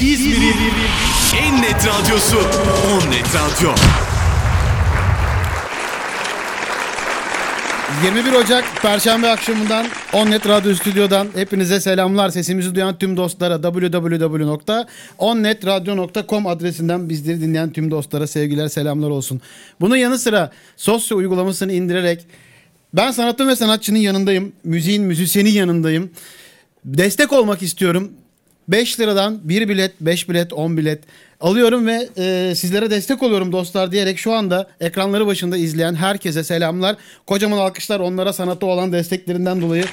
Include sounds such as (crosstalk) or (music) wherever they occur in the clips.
İzmir'in en net radyosu On Net Radyo. 21 Ocak Perşembe akşamından Onnet Radyo Stüdyo'dan hepinize selamlar. Sesimizi duyan tüm dostlara www.onnetradio.com adresinden bizleri dinleyen tüm dostlara sevgiler selamlar olsun. Bunun yanı sıra Sosyo uygulamasını indirerek ben sanatın ve sanatçının yanındayım. Müziğin müzisyenin yanındayım. Destek olmak istiyorum. 5 liradan 1 bilet, 5 bilet, 10 bilet alıyorum ve e, sizlere destek oluyorum dostlar diyerek şu anda ekranları başında izleyen herkese selamlar. Kocaman alkışlar onlara sanata olan desteklerinden dolayı.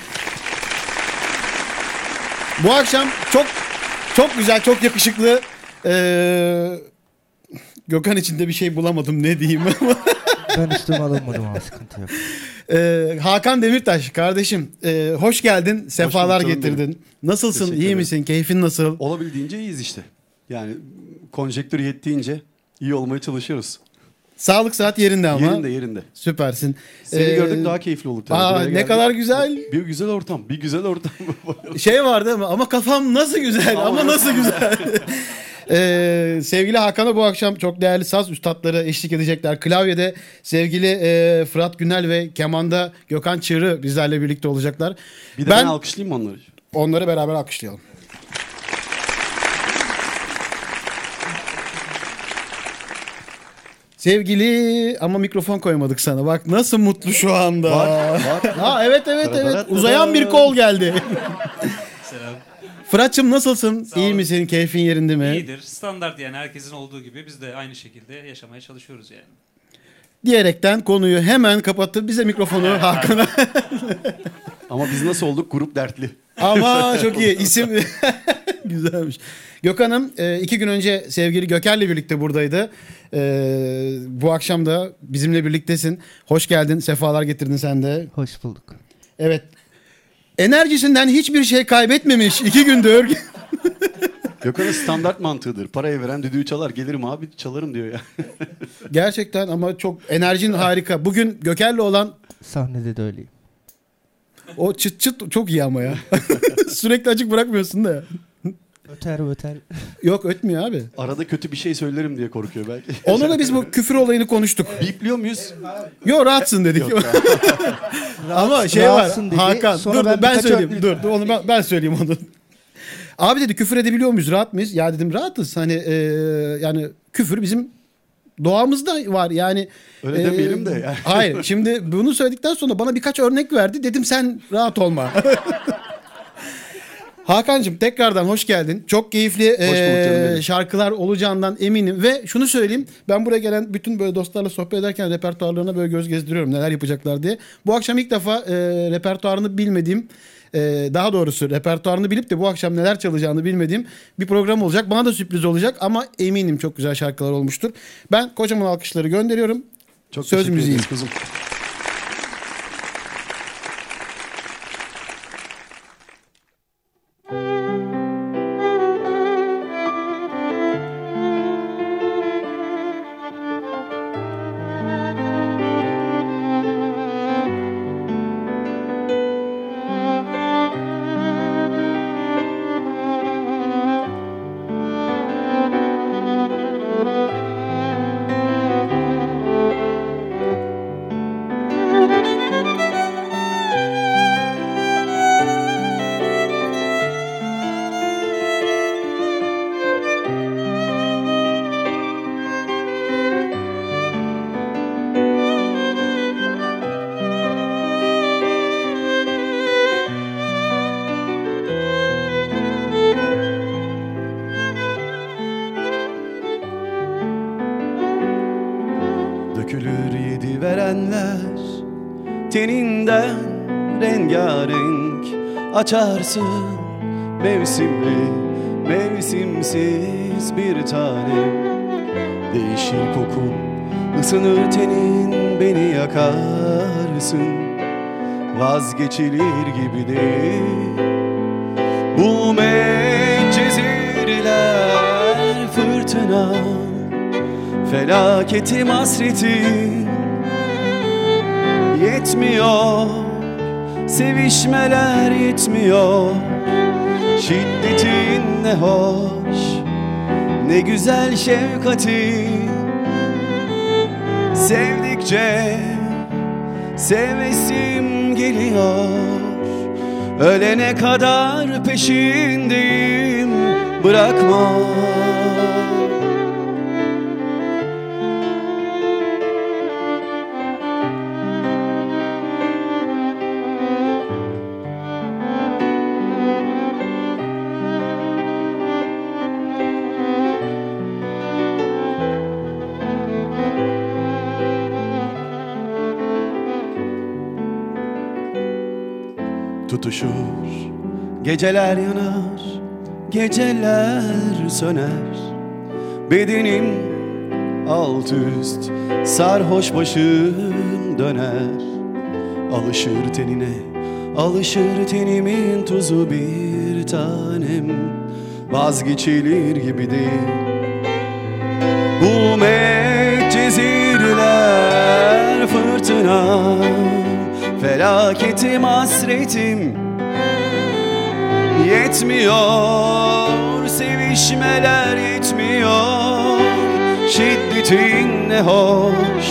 Bu akşam çok çok güzel, çok yakışıklı e, Gökhan içinde bir şey bulamadım ne diyeyim. (laughs) Ben üstüme alınmadım ama sıkıntı yok. (laughs) Ee, Hakan Demirtaş kardeşim e, hoş geldin sefalar bulduk, canım getirdin. Nasılsın Teşekkür iyi ederim. misin keyfin nasıl? Olabildiğince iyiyiz işte. Yani konjektür yettiğince iyi olmaya çalışıyoruz. Sağlık saat yerinde ama. Yerinde yerinde. Süpersin. Seni Ee, gördük daha keyifli olduk. tabii. aa, Buraya ne geldik. kadar güzel. Bir güzel ortam. Bir güzel ortam. Şey vardı ama, ama kafam nasıl güzel ama nasıl güzel. (laughs) Ee, sevgili Hakan'a bu akşam çok değerli saz üstadları eşlik edecekler. Klavyede sevgili e, Fırat Günel ve kemanda Gökhan Çığrı bizlerle birlikte olacaklar. bir de ben, ben alkışlayayım mı onları? onları beraber alkışlayalım. Sevgili ama mikrofon koymadık sana. Bak nasıl mutlu şu anda. Var, var. Ha evet evet evet. Uzayan bir kol geldi. Fırat'cığım nasılsın? Sağ İyi olun. misin? Keyfin yerinde mi? İyidir. Standart yani herkesin olduğu gibi biz de aynı şekilde yaşamaya çalışıyoruz yani. Diyerekten konuyu hemen kapattı. Bize mikrofonu Hakan'a. (laughs) Ama biz nasıl olduk? Grup dertli. Ama çok iyi. (laughs) İsim (laughs) güzelmiş. Gökhan'ım e, iki gün önce sevgili Göker'le birlikte buradaydı. E, bu akşam da bizimle birliktesin. Hoş geldin. Sefalar getirdin sen de. Hoş bulduk. Evet. Enerjisinden hiçbir şey kaybetmemiş iki gündür. (laughs) Gökhan'ın standart mantığıdır. Parayı veren düdüğü çalar. Gelirim abi çalarım diyor ya. (laughs) Gerçekten ama çok enerjin harika. Bugün Göker'le olan Sahnede de öyleyim. o çıt çıt çok iyi ama ya. (laughs) Sürekli açık bırakmıyorsun da ya. Öter öter. Yok ötmüyor abi. Arada kötü bir şey söylerim diye korkuyor belki. (laughs) Onunla biz bu küfür olayını konuştuk. Bipliyor muyuz? Yo rahatsın dedik. (laughs) Ama şey var rahatsın dedi. Hakan Sonra dur ben ben, birkaç söyleyeyim örnek- dur, dur onu ben, ben söyleyeyim onu. Abi dedi küfür edebiliyor muyuz rahat mıyız? Ya dedim rahatız hani e, yani küfür bizim doğamızda var yani. Öyle demeyelim de yani. Hayır şimdi bunu söyledikten sonra bana birkaç örnek verdi dedim sen rahat olma. (laughs) Hakan'cığım tekrardan hoş geldin. Çok keyifli e, şarkılar olacağından eminim. Ve şunu söyleyeyim ben buraya gelen bütün böyle dostlarla sohbet ederken repertuarlarına böyle göz gezdiriyorum neler yapacaklar diye. Bu akşam ilk defa e, repertuarını bilmediğim e, daha doğrusu repertuarını bilip de bu akşam neler çalacağını bilmediğim bir program olacak. Bana da sürpriz olacak ama eminim çok güzel şarkılar olmuştur. Ben kocaman alkışları gönderiyorum. Çok Söz müziği. ederiz Açarsın mevsimli Mevsimsiz bir tanem Değişir kokun ısınır tenin Beni yakarsın. Vazgeçilir gibi değil. Bu medcezirler fırtına Felaketim hasretim. Yetmiyor Sevişmeler yetmiyor. Şiddetin ne hoş Ne güzel şefkati. Sevdikçe Sevesim geliyor. Ölene kadar peşindeyim Bırakma tutuşur. Geceler yanar, geceler söner. Bedenim alt üst, sarhoş başım döner. Alışır tenine, alışır tenimin tuzu bir tanem. Vazgeçilir gibi değil. Bu medcezirler fırtına Felaketim hasretim Yetmiyor sevişmeler yetmiyor. Şiddetin ne hoş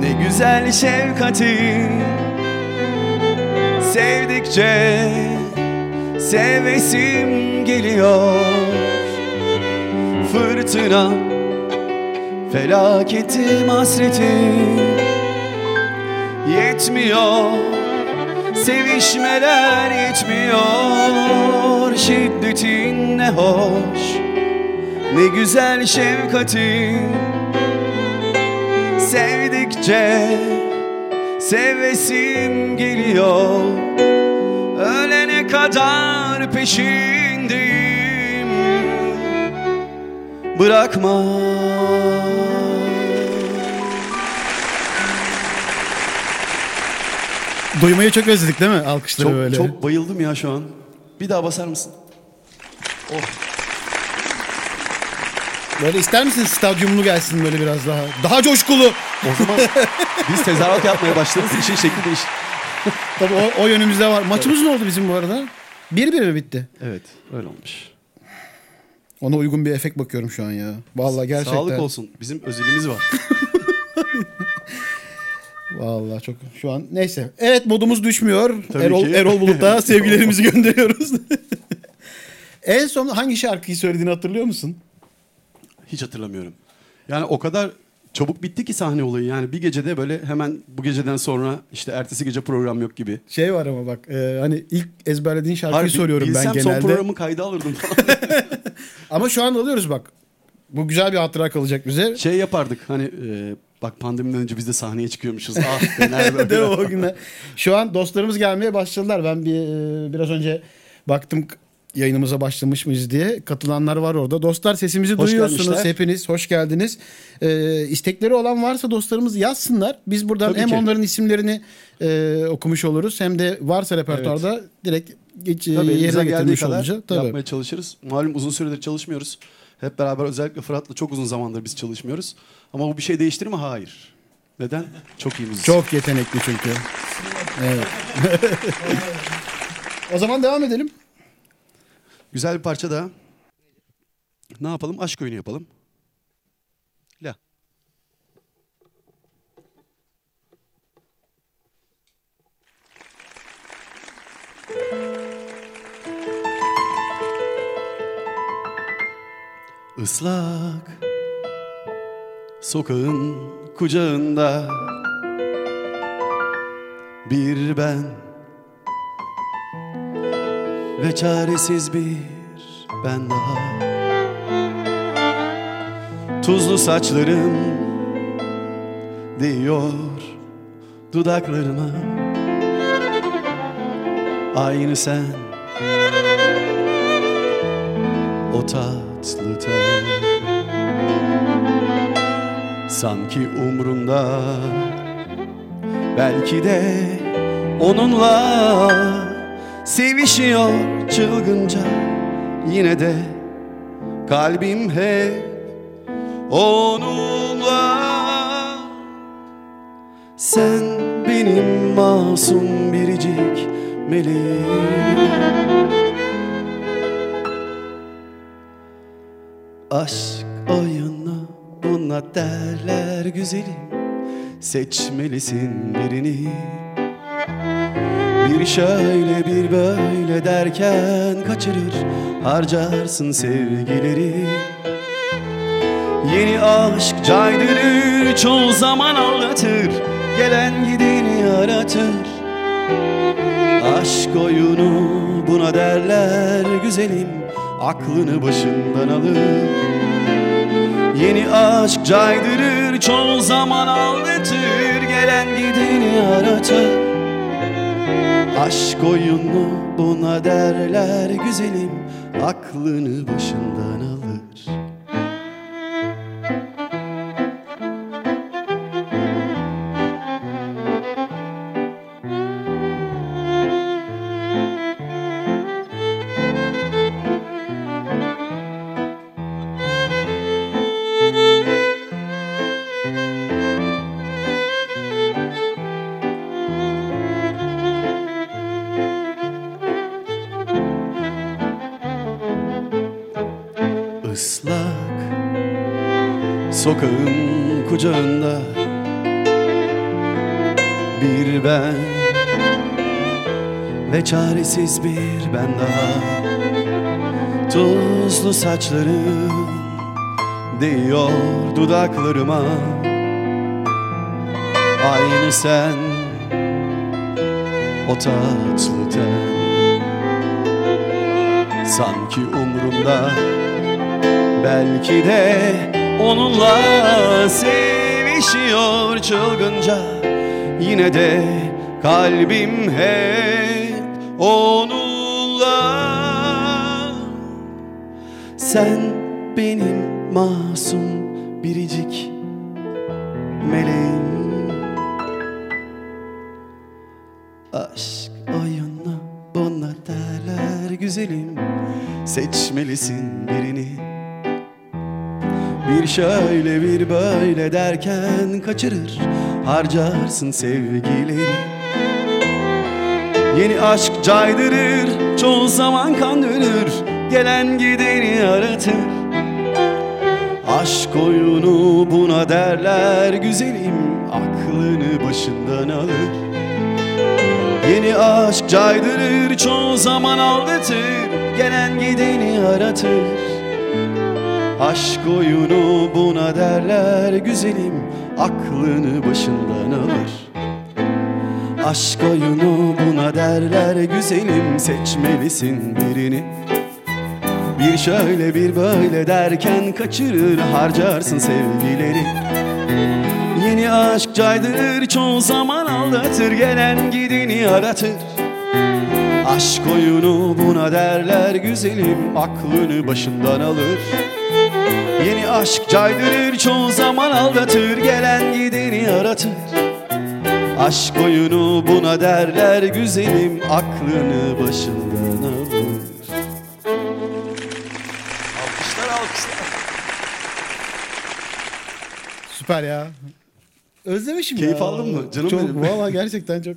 Ne güzel şefkatin Sevdikçe sevesim geliyor. Fırtına Felaketim hasretim Yetmiyor Sevişmeler yetmiyor Şiddetin ne hoş Ne güzel şefkatin Sevdikçe Sevesim geliyor. Ölene kadar peşindeyim. Bırakma Duymayı çok özledik değil mi? Alkışları Çok, böyle. çok bayıldım ya şu an. Bir daha basar mısın? Böyle ister misiniz stadyumlu gelsin böyle biraz daha? Daha coşkulu. O zaman biz tezahürat yapmaya başlarız. işin şekli değişir. (laughs) Tabii o, o yönümüzde var. Maçımız ne oldu bizim bu arada? Bir bir mi bitti? Evet öyle olmuş. Ona uygun bir efekt bakıyorum şu an ya. Vallahi gerçekten. Sağlık olsun. Bizim özelimiz var. (laughs) Vallahi çok şu an neyse. Evet modumuz düşmüyor. Tabii Erol, ki. Erol Bulut'a (laughs) sevgilerimizi gönderiyoruz. (laughs) en son hangi şarkıyı söylediğini hatırlıyor musun? Hiç hatırlamıyorum. Yani o kadar çabuk bitti ki sahne olayı. Yani bir gecede böyle hemen bu geceden sonra işte ertesi gece program yok gibi. Şey var ama bak e, hani ilk ezberlediğin şarkıyı Harbi, soruyorum ben genelde. son programı kayda alırdım falan. (laughs) Ama şu an alıyoruz bak. Bu güzel bir hatıra kalacak bize. şey yapardık hani e, bak pandemiden önce biz de sahneye çıkıyormuşuz. Ah (laughs) Değil mi o günler? Şu an dostlarımız gelmeye başladılar. Ben bir e, biraz önce baktım yayınımıza başlamış mıyız diye. Katılanlar var orada. Dostlar sesimizi Hoş duyuyorsunuz. gelmişler. Hepiniz hoş geldiniz. Ee, istekleri olan varsa dostlarımız yazsınlar. Biz buradan Tabii hem ki. onların isimlerini e, okumuş oluruz hem de varsa repertuarda direkt geç, Tabii yerine getirmiş olacağız. Tabii. yapmaya çalışırız. Malum uzun süredir çalışmıyoruz. Hep beraber özellikle Fırat'la çok uzun zamandır biz çalışmıyoruz. Ama bu bir şey değiştirir mi? Hayır. Neden? Çok iyi müzisyen. Çok yetenekli çünkü. Evet. o zaman devam edelim. Güzel bir parça daha. Ne yapalım? Aşk oyunu yapalım. Islak sokağın kucağında. Bir ben ve çaresiz bir ben daha. Tuzlu saçlarım değiyor dudaklarıma. Aynı sen o tatlı ten Sanki umrunda Belki de onunla Sevişiyor çılgınca. Yine de kalbim hep onunla. Sen benim masum biricik meleğim Aşk oyunu buna derler güzelim. Seçmelisin birini. Bir şöyle bir böyle derken kaçırır. Harcarsın sevgileri. Yeni aşk caydırır çoğu zaman aldatır. Gelen gideni aratır. Aşk oyunu buna derler güzelim Aklını başından alır. Yeni aşk caydırır çoğu zaman aldatır. Gelen gideni aratır Aşk oyunu buna derler güzelim. Aklını başından Ve çaresiz bir ben daha. Tuzlu saçların Değiyor dudaklarıma. Aynı sen O tatlı ten. Sanki umurumda Belki de onunla sevişiyor çılgınca. Yine de kalbim hep onunla. Sen benim masum biricik meleğim. Aşk oyunu buna derler güzelim. Seçmelisin birini. Bir şöyle bir böyle derken kaçırır. Harcarsın sevgileri Yeni aşk caydırır Çoğu zaman kan dönür Gelen gideni aratır Aşk oyunu buna derler güzelim Aklını başından alır. Yeni aşk caydırır çoğu zaman aldatır Gelen gideni aratır Aşk oyunu buna derler güzelim Aklını başından alır Aşk oyunu buna derler güzelim Seçmelisin birini. Bir şöyle bir böyle derken kaçırır Harcarsın sevgileri. Yeni aşk caydırır çoğu zaman aldatır Gelen gideni aratır. Aşk oyunu buna derler güzelim Aklını başından alır. Yeni aşk caydırır çoğu zaman aldatır Gelen gideni aratır Aşk oyunu buna derler güzelim Aklını başından alır Alkışlar alkışlar Süper ya. Özlemişim Keyif ya. aldın mı? Canım çok, benim. Valla (laughs) gerçekten çok.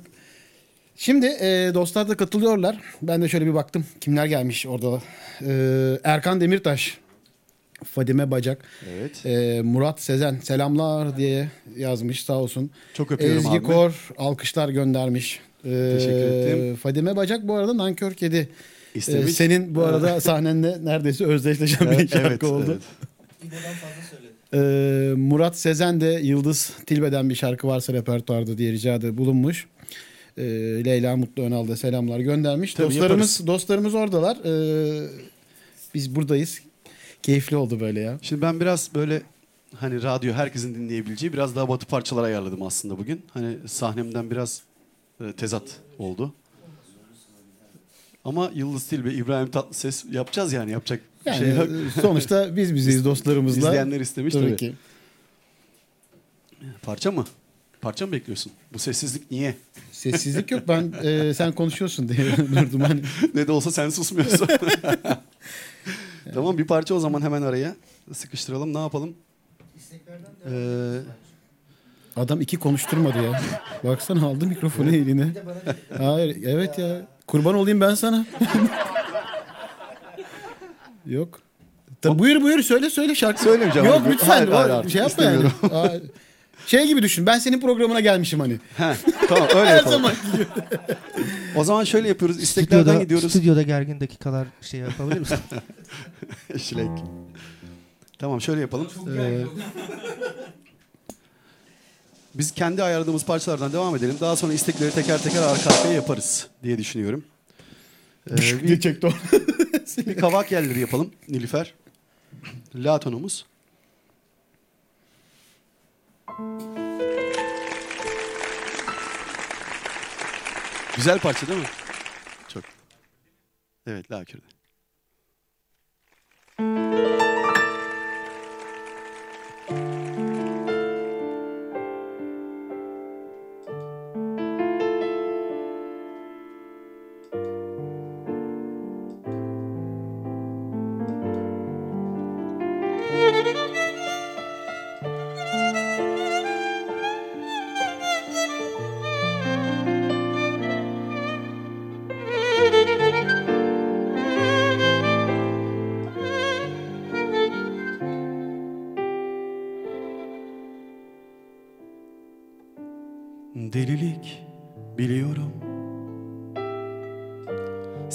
Şimdi e, dostlar da katılıyorlar. Ben de şöyle bir baktım. Kimler gelmiş orada. E, Erkan Demirtaş. Fadime Bacak. Evet. E, Murat Sezen selamlar diye yazmış sağ olsun. Çok öpüyorum Ezgi abimi. Kor alkışlar göndermiş. E, Teşekkür ettim. Fadime Bacak bu arada Nankör Kedi. E, İstemiş. senin bu arada sahnenle neredeyse özdeşleşen bir Evet, şarkı evet, oldu. evet. Ee, Murat Sezen de Yıldız Tilbe'den bir şarkı varsa repertuarda diye ricada bulunmuş. Ee, Leyla Mutlu Önal da selamlar göndermiş. Tabii dostlarımız yaparız. dostlarımız oradalar. Ee, biz buradayız. Keyifli oldu böyle ya. Şimdi ben biraz böyle hani radyo herkesin dinleyebileceği biraz daha batı parçalar ayarladım aslında bugün. Hani sahnemden biraz e, tezat oldu. Ama Yıldız Tilbe, İbrahim Tatlıses yapacağız yani yapacak bir Yani şey yok. e, sonuçta biz biziz (laughs) dostlarımızla. İzleyenler istemiş tabii. ki. Parça mı? Parça mı bekliyorsun? Bu sessizlik niye? Sessizlik yok. Ben e, sen konuşuyorsun diye (laughs) durdum. Hani ne de olsa sen susmuyorsun. (laughs) tamam bir parça o zaman hemen araya sıkıştıralım. Ne yapalım? Ee, adam iki konuşturmadı ya. Baksana aldı mikrofonu eline. Hayır, evet ya. Kurban olayım ben sana. (laughs) Yok. Tabii buyur buyur söyle söyle şarkı. Söylemeyeceğim Yok abi. lütfen. Hayır, hayır, şey yapma yani. Şey gibi düşün. Ben senin programına gelmişim hani. He, tamam öyle (laughs) Her yapalım. zaman. O zaman şöyle yapıyoruz. İsteklerden Stüdyoda, gidiyoruz. stüdyoda gergin dakikalar şey yapabilir misin? (laughs) Şilek. Tamam şöyle yapalım. Ee, (laughs) biz kendi ayarladığımız parçalardan devam edelim. Daha sonra istekleri teker teker arka arkaya yaparız diye düşünüyorum. Ee, bir, diye çekti bir kavak yerleri yapalım Nilüfer. La tonumuz. Güzel parça değil mi? Çok. Evet la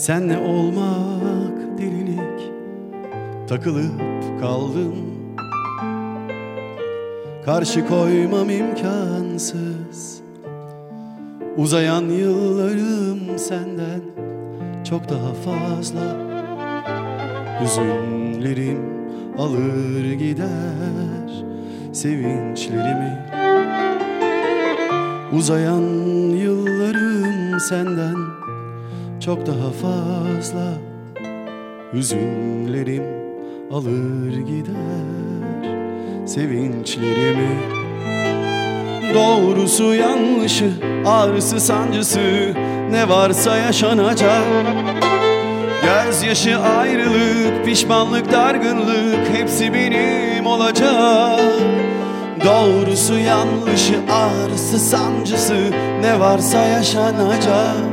Senle olmak delilik. Takılıp kaldım Karşı koymam imkansız. Uzayan yıllarım senden Çok daha fazla. Hüzünlerim alır gider Sevinçlerimi. Uzayan yıllarım senden çok daha fazla. Hüzünlerim alır gider sevinçlerimi. Doğrusu yanlışı, ağrısı sancısı ne varsa yaşanacak. Gözyaşı ayrılık, pişmanlık, dargınlık hepsi benim olacak. Doğrusu yanlışı ağrısı sancısı ne varsa yaşanacak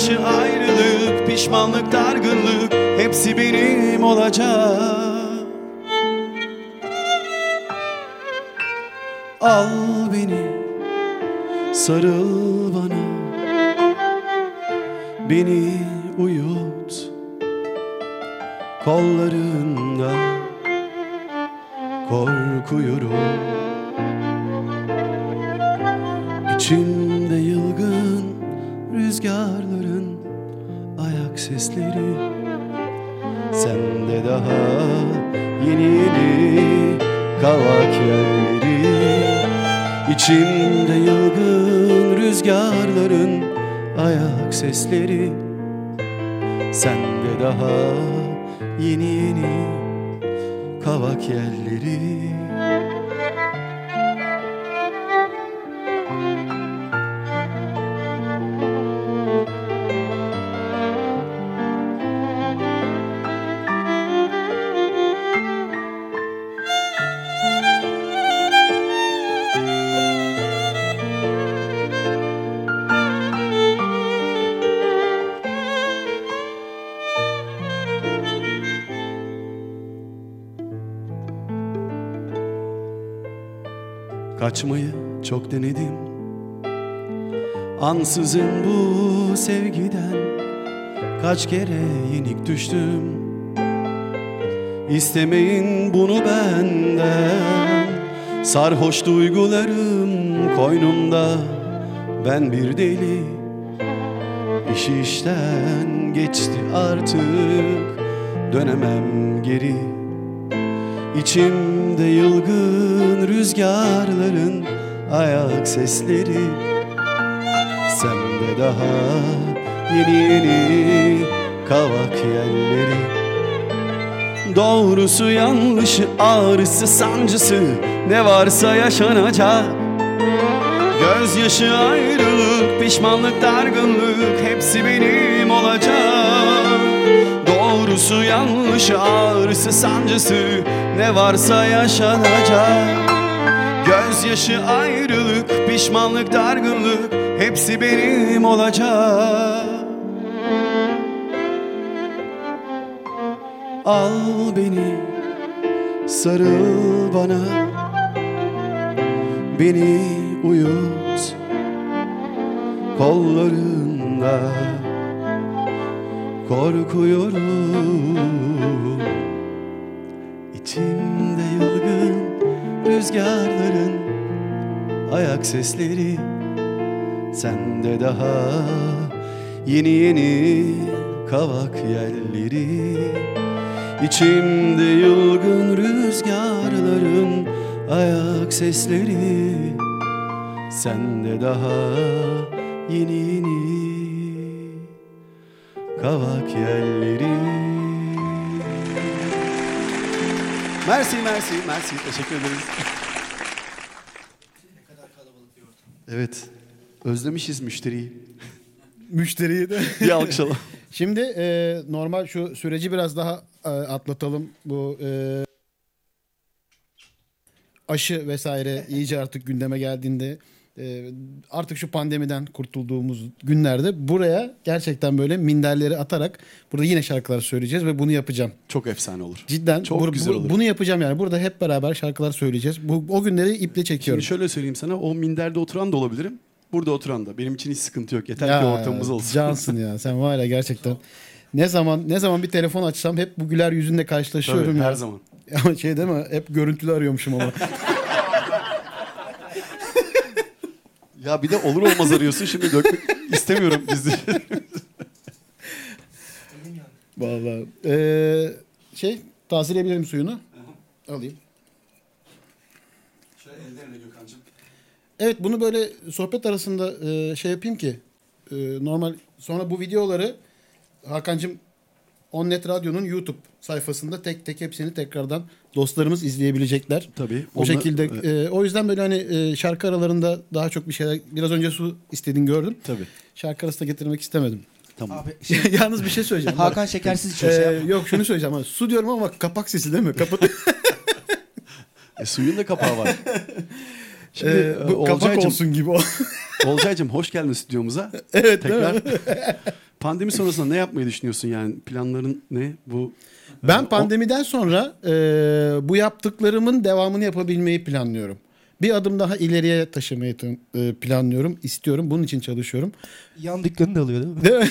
Gözyaşı ayrılık pişmanlık dargınlık hepsi benim olacak. Al beni sarıl bana. Beni uyut kollarında. Korkuyorum. İçimde sesleri. Sende daha yeni yeni kavak yerleri. İçimde yılgın rüzgarların ayak sesleri. Sende daha yeni yeni kavak yerleri çok denedim. Ansızın bu sevgiden Kaç kere yenik düştüm. İstemeyin bunu benden. Sarhoş duygularım koynumda. Ben bir deli. İş işten geçti artık. Dönemem geri. İçimde yılgın rüzgarların ayak sesleri. Sende daha yeni yeni kavak yerleri. Doğrusu yanlışı ağrısı sancısı ne varsa yaşanacak. Gözyaşı ayrılık pişmanlık dargınlık hepsi benim olacak. Doğrusu yanlışı ağrısı sancısı ne varsa yaşanacak Gözyaşı ayrılık pişmanlık dargınlık hepsi benim olacak. Al beni sarıl bana. Beni uyut kollarında. Korkuyorum. İçimde yılgın rüzgarların ayak sesleri Sende daha yeni yeni kavak yelleri İçimde yılgın rüzgarların ayak sesleri Sende daha yeni yeni kavak yelleri Mersi, mersi, mersi. Teşekkür ederiz. Evet. Özlemişiz müşteriyi. Müşteriyi de. (laughs) Bir alkışlayalım. (laughs) Şimdi e, normal şu süreci biraz daha e, atlatalım. Bu e, aşı vesaire iyice artık gündeme geldiğinde e, artık şu pandemiden kurtulduğumuz günlerde buraya gerçekten böyle minderleri atarak burada yine şarkılar söyleyeceğiz ve bunu yapacağım. Çok efsane olur. Cidden Çok bu- güzel bu- olur. bunu yapacağım yani. Burada hep beraber şarkılar söyleyeceğiz. Bu o günleri iple çekiyorum. Şimdi şöyle söyleyeyim sana. O minderde oturan da olabilirim. Burada oturan da. Benim için hiç sıkıntı yok. Yeter ki ortamımız olsun. Cansın ya. Sen var ya gerçekten. Ne zaman ne zaman bir telefon açsam hep bu güler yüzünle karşılaşıyorum Tabii, ya. her zaman. Ama şey değil mi? Hep görüntülü arıyormuşum ama. (laughs) Ya bir de olur olmaz arıyorsun. Şimdi dökmek istemiyorum bizi. Vallahi. Ee, şey tazeleyebilirim suyunu. Alayım. Şöyle ellerine Gökhan'cığım. Evet bunu böyle sohbet arasında e, şey yapayım ki e, normal sonra bu videoları Hakan'cığım Onnet Radyo'nun YouTube sayfasında tek tek hepsini tekrardan dostlarımız izleyebilecekler. Tabii. O Onlar- şekilde e, o yüzden böyle hani e, şarkı aralarında daha çok bir şeyler biraz önce su istediğini gördüm. Tabii. Şarkı arasında getirmek istemedim. Tamam. Abi (laughs) şey, Yalnız bir şey söyleyeceğim. (laughs) Hakan şekersiz içiyor. Ee, yok şunu söyleyeceğim ama su diyorum ama kapak sesi değil mi? Kapat. (laughs) E, suyun da kapağı var. Şimdi Ee, bu kapak olsun gibi o. Olcay'cığım hoş geldin stüdyomuza. evet Tekrar. mi? Pandemi sonrasında ne yapmayı düşünüyorsun yani? Planların ne? Bu Ben pandemiden sonra e, bu yaptıklarımın devamını yapabilmeyi planlıyorum. Bir adım daha ileriye taşımayı e, planlıyorum, istiyorum. Bunun için çalışıyorum. Yan dükkanı da alıyor değil mi? Değil mi? (laughs)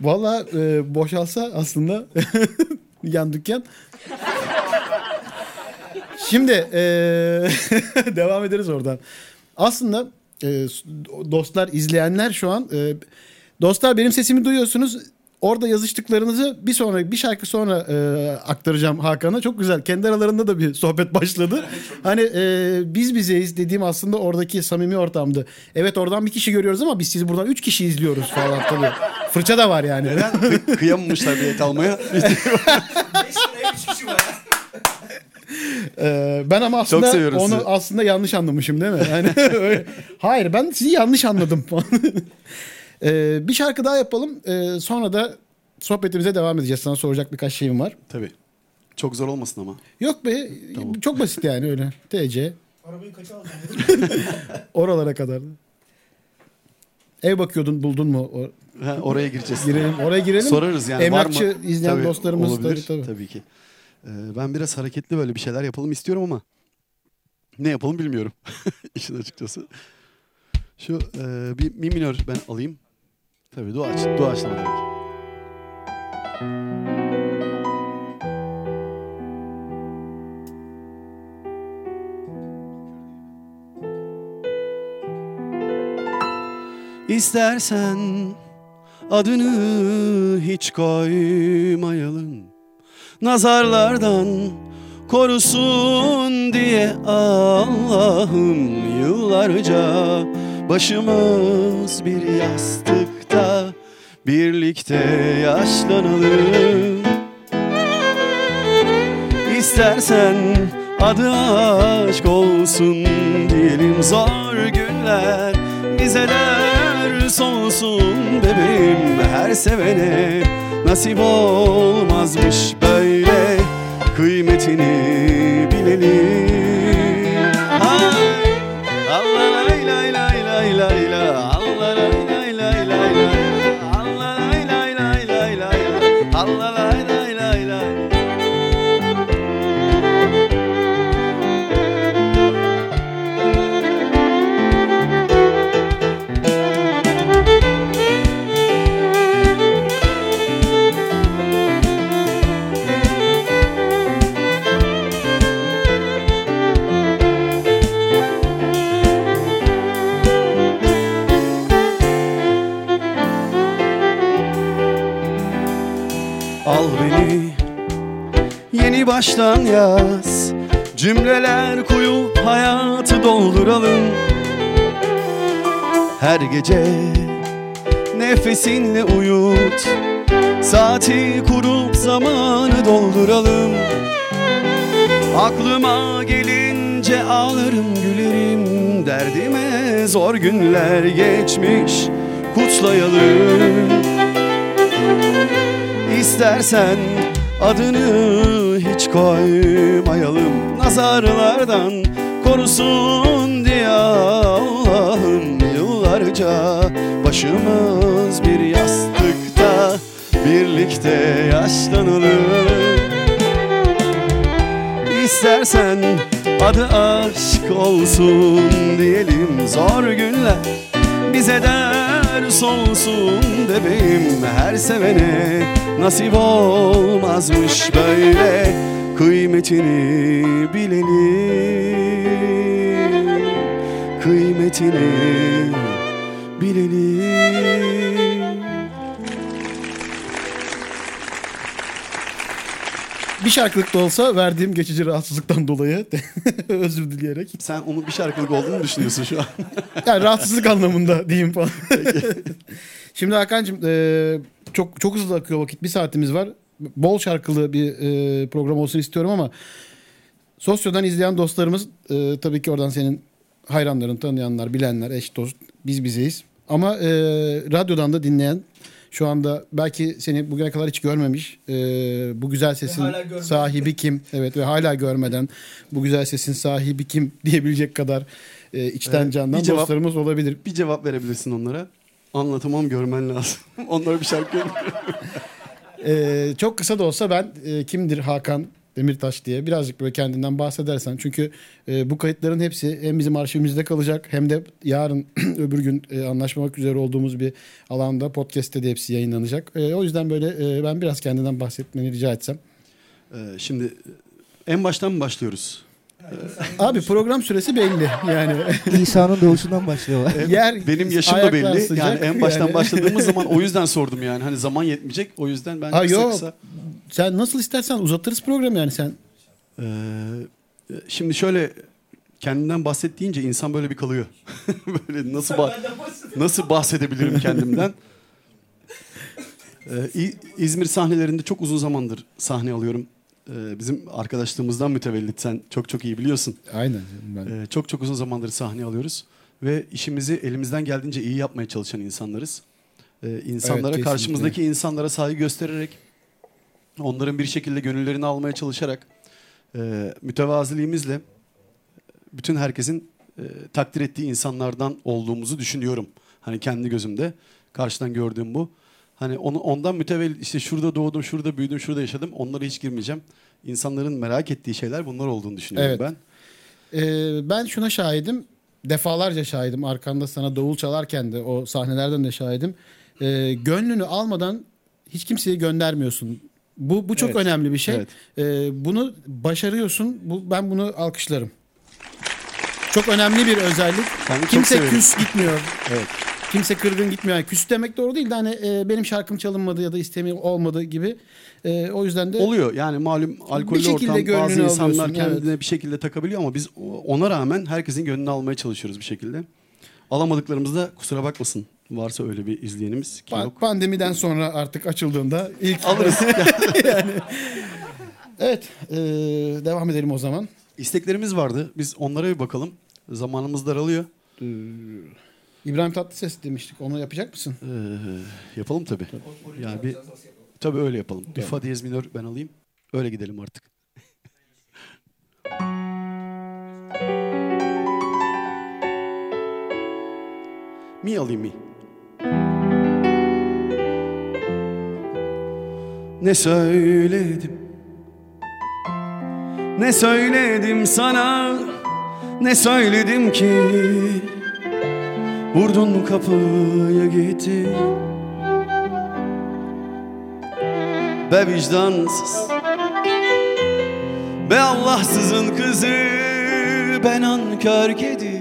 Valla e, boşalsa aslında (laughs) yan dükkan. Şimdi e, (laughs) devam ederiz oradan. Aslında e, dostlar, izleyenler şu an e, dostlar benim sesimi duyuyorsunuz. Orada yazıştıklarınızı bir sonra bir şarkı sonra e, aktaracağım Hakan'a. Çok güzel. Kendi aralarında da bir sohbet başladı. (laughs) hani e, biz bizeyiz dediğim aslında oradaki samimi ortamdı. Evet oradan bir kişi görüyoruz ama biz sizi buradan üç kişi izliyoruz falan tabii. (laughs) Fırça da var yani. Kı- kıyamamışlar bilet almaya. (laughs) Ee, ben ama aslında seviyorum onu sizi. aslında yanlış anlamışım değil mi? Yani öyle- hayır ben sizi yanlış anladım. Ee, bir şarkı daha yapalım. Ee, sonra da sohbetimize devam edeceğiz. Sana soracak birkaç şeyim var. Tabii. Çok zor olmasın ama. Yok be çok basit yani öyle. (laughs) TC Arabayı kaça alacaksın? (laughs) oralara kadar. Ev bakıyordun buldun mu? O- Ha, oraya gireceğiz. girelim oraya girelim. Sorarız yani Emlakçı var mı? izleyen Tabii, dostlarımız olabilir. tabii tabii. ki. Ee, ben biraz hareketli böyle bir şeyler yapalım istiyorum ama ne yapalım bilmiyorum. (laughs) İşin açıkçası. Şu e, bir mi minör ben alayım. Tabii dua aç, dua açlama demek. İstersen adını hiç koymayalım Nazarlardan korusun diye Allah'ım Yıllarca başımız bir yastıkta Birlikte yaşlanalım. İstersen adı aşk olsun diyelim. Zor günler bize ders olsun bebeğim. Her sevene nasip olmazmış böyle. Kıymetini bilelim. Baştan yaz. Cümleler koyup hayatı dolduralım. Her gece nefesinle uyut. Saati kurup zamanı dolduralım. Aklıma gelince ağlarım gülerim. Derdime zor günler geçmiş kutlayalım. İstersen adını koymayalım Nazarlardan korusun diye Allah'ım. Yıllarca başımız bir yastıkta Birlikte yaşlanalım. İstersen adı aşk olsun diyelim Zor günler bize ders olsun bebeğim. Her sevene nasip olmazmış böyle Kıymetini bilelim Kıymetini bilelim Bir şarkılık da olsa verdiğim geçici rahatsızlıktan dolayı (laughs) özür dileyerek. Sen onun bir şarkılık olduğunu düşünüyorsun şu an? (laughs) Yani rahatsızlık anlamında diyeyim falan. (laughs) Şimdi Hakan'cığım e, çok çok hızlı akıyor vakit. Bir saatimiz var. Bol şarkılı bir e, program olsun istiyorum ama Sosyo'dan izleyen dostlarımız e, tabii ki oradan senin hayranların, tanıyanlar, bilenler, eş dost biz bizeyiz. Ama e, radyodan da dinleyen şu anda belki seni bugüne kadar hiç görmemiş e, bu güzel sesin sahibi kim? Evet ve hala görmeden bu güzel sesin sahibi kim diyebilecek kadar e, içten Evet, candan cevap- dostlarımız olabilir. Bir cevap verebilirsin onlara. Anlatamam görmen lazım. (laughs) Onlara bir şarkı Ee, çok kısa da olsa ben e, kimdir Hakan Demirtaş diye birazcık böyle kendinden bahsedersen. Çünkü e, bu kayıtların hepsi hem bizim arşivimizde kalacak hem de yarın (clears throat) öbür gün e, anlaşmak üzere olduğumuz bir alanda podcast'te de hepsi yayınlanacak. E, o yüzden böyle e, ben biraz kendinden bahsetmeni rica etsem. Ee, şimdi en baştan mı başlıyoruz? Abi program süresi belli yani. İsa'nın doğuşundan başlıyor. (laughs) Yer Benim yaşım da belli. sıcak, yani en baştan yani. başladığımız zaman o (laughs) yüzden sordum yani. Hani zaman yetmeyecek. O yüzden ben Ha, kısa yok. kısa. Sen nasıl istersen uzatırız programı yani sen. Ee, şimdi şöyle kendimden bahset deyince insan böyle bir kalıyor. (laughs) böyle nasıl bah- nasıl bahsedebilirim kendimden? Ee, İzmir sahnelerinde çok uzun zamandır sahne alıyorum. Ee, bizim arkadaşlığımızdan mütevellit sen çok çok iyi biliyorsun. Aynen. Ben. Ee, çok çok uzun zamandır sahne alıyoruz ve işimizi elimizden geldiğince iyi yapmaya çalışan insanlarız. Ee, insanlara kesinlikle. karşımızdaki insanlara saygı göstererek, onların bir şekilde gönüllerini almaya çalışarak, e, mütevaziliğimizle bütün herkesin e, takdir ettiği insanlardan olduğumuzu düşünüyorum. Hani kendi gözümde karşıdan gördüğüm bu. Hani onu ondan mütevellit işte şurada doğdum, şurada büyüdüm, şurada yaşadım. Onlara hiç girmeyeceğim. İnsanların merak ettiği şeyler bunlar olduğunu düşünüyorum Evet. ben. Ee, ben şuna şahidim. Defalarca şahidim. Arkanda sana davul çalarken de o sahnelerden de şahidim. Ee, gönlünü almadan hiç kimseyi göndermiyorsun. Bu bu çok Evet. önemli bir şey. Evet. Ee, bunu başarıyorsun. Bu ben bunu alkışlarım. Çok önemli bir özellik. Ben de çok Kimse severim. küs gitmiyor. (laughs) Evet. Kimse kırgın gitmiyor. Yani küs demek doğru değil de hani e, benim şarkım çalınmadı ya da istemi olmadı gibi. E, o yüzden de Oluyor yani malum alkollü şekilde ortam bazı insanlar alıyorsun, kendine bir şekilde takabiliyor ama biz ona rağmen herkesin gönlünü almaya çalışıyoruz bir şekilde. Alamadıklarımızda kusura bakmasın varsa öyle bir izleyenimiz ki pa- yok. pandemiden sonra artık açıldığında ilk Alırız. (laughs) (laughs) Evet, e, devam edelim o zaman. İsteklerimiz vardı. Biz onlara bir bakalım. Zamanımız daralıyor. İbrahim Tatlıses demiştik. Onu yapacak mısın? Ee, yapalım tabii. Yani bir tabii öyle yapalım. Bir fa diyez minör ben alayım. Öyle gidelim artık. (laughs) Mi alayım mi? Ne söyledim? Ne söyledim sana? Ne söyledim ki? Vurdun kapıya gitti. Be vicdansız. Be Allahsızın kızı. Ben ankör kedi.